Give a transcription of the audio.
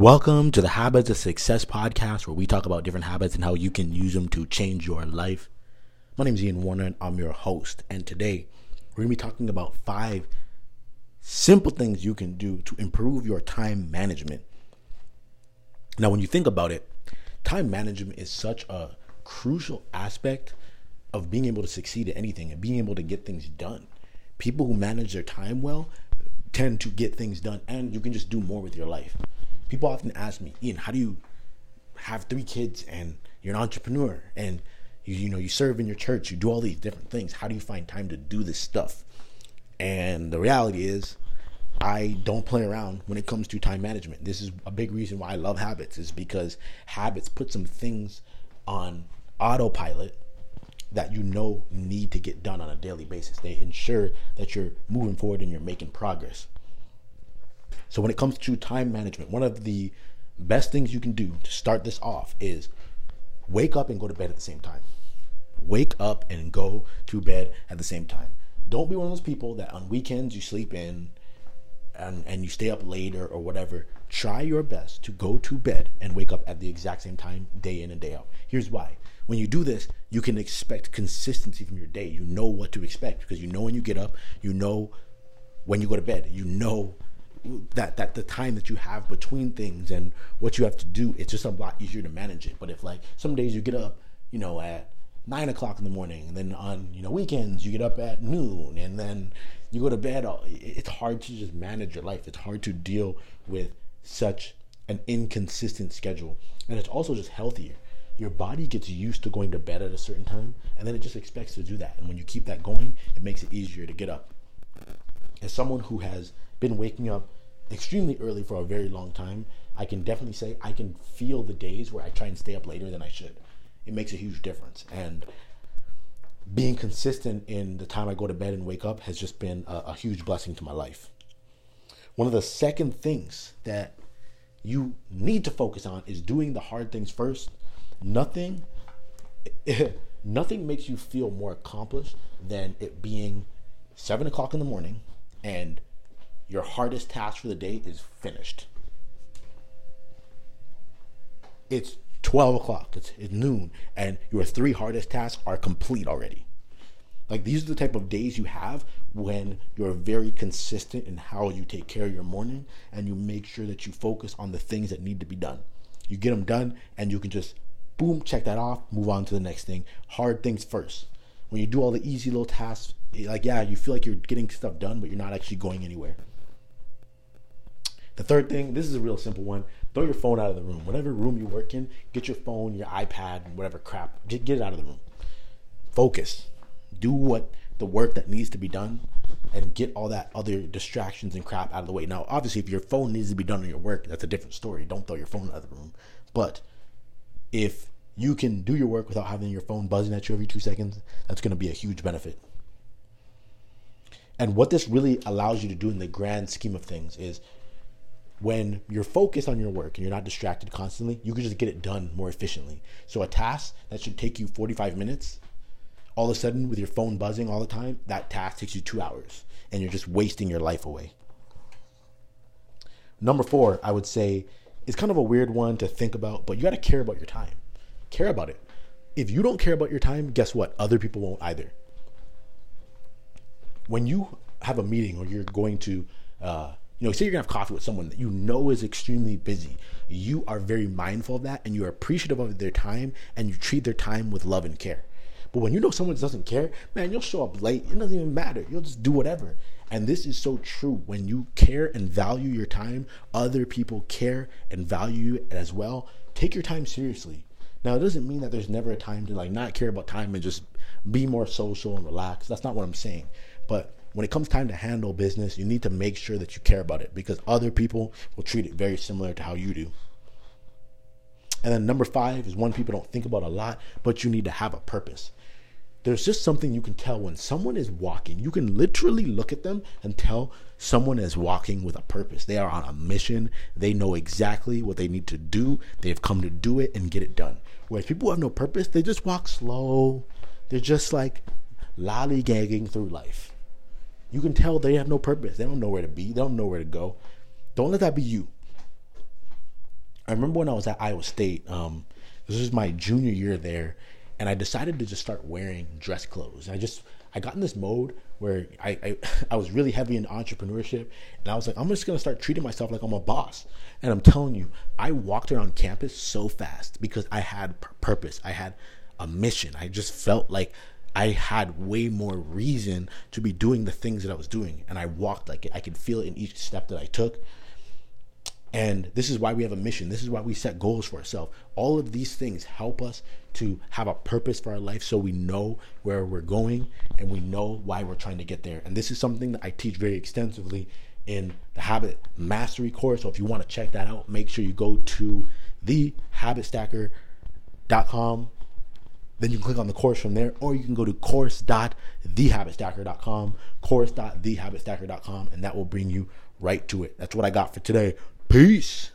Welcome to the Habits of Success podcast, where we talk about different habits and how you can use them to change your life. My name is Ian Warner, and I'm your host. And today, we're going to be talking about five simple things you can do to improve your time management. Now, when you think about it, time management is such a crucial aspect of being able to succeed at anything and being able to get things done. People who manage their time well tend to get things done, and you can just do more with your life people often ask me, Ian, how do you have three kids and you're an entrepreneur and you, you know you serve in your church, you do all these different things. How do you find time to do this stuff? And the reality is, I don't play around when it comes to time management. This is a big reason why I love habits, is because habits put some things on autopilot that you know need to get done on a daily basis. They ensure that you're moving forward and you're making progress. So when it comes to time management, one of the best things you can do to start this off is wake up and go to bed at the same time. Wake up and go to bed at the same time. Don't be one of those people that on weekends you sleep in and, and you stay up later or whatever. Try your best to go to bed and wake up at the exact same time, day in and day out. Here's why. When you do this, you can expect consistency from your day. You know what to expect because you know when you get up, you know when you go to bed, you know that that the time that you have between things and what you have to do, it's just a lot easier to manage it. But if like some days you get up, you know, at nine o'clock in the morning, and then on you know weekends you get up at noon, and then you go to bed. It's hard to just manage your life. It's hard to deal with such an inconsistent schedule, and it's also just healthier. Your body gets used to going to bed at a certain time, and then it just expects to do that. And when you keep that going, it makes it easier to get up. As someone who has been waking up extremely early for a very long time, I can definitely say I can feel the days where I try and stay up later than I should. It makes a huge difference. And being consistent in the time I go to bed and wake up has just been a, a huge blessing to my life. One of the second things that you need to focus on is doing the hard things first. Nothing nothing makes you feel more accomplished than it being seven o'clock in the morning and your hardest task for the day is finished. It's 12 o'clock, it's, it's noon, and your three hardest tasks are complete already. Like these are the type of days you have when you're very consistent in how you take care of your morning and you make sure that you focus on the things that need to be done. You get them done and you can just boom, check that off, move on to the next thing. Hard things first. When you do all the easy little tasks, like yeah, you feel like you're getting stuff done, but you're not actually going anywhere. The third thing, this is a real simple one. Throw your phone out of the room. Whatever room you work in, get your phone, your iPad, whatever crap, get, get it out of the room. Focus. Do what the work that needs to be done and get all that other distractions and crap out of the way. Now, obviously, if your phone needs to be done on your work, that's a different story. Don't throw your phone out of the room. But if you can do your work without having your phone buzzing at you every two seconds, that's going to be a huge benefit. And what this really allows you to do in the grand scheme of things is when you're focused on your work and you're not distracted constantly, you can just get it done more efficiently. So a task that should take you 45 minutes, all of a sudden with your phone buzzing all the time, that task takes you two hours and you're just wasting your life away. Number four, I would say, is kind of a weird one to think about, but you got to care about your time. Care about it. If you don't care about your time, guess what? Other people won't either. When you have a meeting or you're going to, uh, you know, say you're gonna have coffee with someone that you know is extremely busy. You are very mindful of that and you're appreciative of their time and you treat their time with love and care. But when you know someone doesn't care, man, you'll show up late. It doesn't even matter. You'll just do whatever. And this is so true. When you care and value your time, other people care and value it as well. Take your time seriously. Now, it doesn't mean that there's never a time to like not care about time and just be more social and relax. That's not what I'm saying. But when it comes time to handle business, you need to make sure that you care about it because other people will treat it very similar to how you do. And then number five is one people don't think about a lot, but you need to have a purpose. There's just something you can tell when someone is walking. You can literally look at them and tell someone is walking with a purpose. They are on a mission. They know exactly what they need to do. They've come to do it and get it done. Whereas people who have no purpose, they just walk slow. They're just like lollygagging through life. You can tell they have no purpose. They don't know where to be. They don't know where to go. Don't let that be you. I remember when I was at Iowa State. Um, this was my junior year there, and I decided to just start wearing dress clothes. I just I got in this mode where I, I, I was really heavy in entrepreneurship, and I was like, I'm just gonna start treating myself like I'm a boss. And I'm telling you, I walked around campus so fast because I had purpose. I had a mission. I just felt like I had way more reason to be doing the things that I was doing, and I walked like it. I could feel it in each step that I took. And this is why we have a mission. This is why we set goals for ourselves. All of these things help us to have a purpose for our life so we know where we're going and we know why we're trying to get there. And this is something that I teach very extensively in the habit mastery course. So if you want to check that out, make sure you go to thehabitstacker.com. Then you can click on the course from there, or you can go to course.thehabitstacker.com, course.thehabitstacker.com, and that will bring you right to it. That's what I got for today. Peace.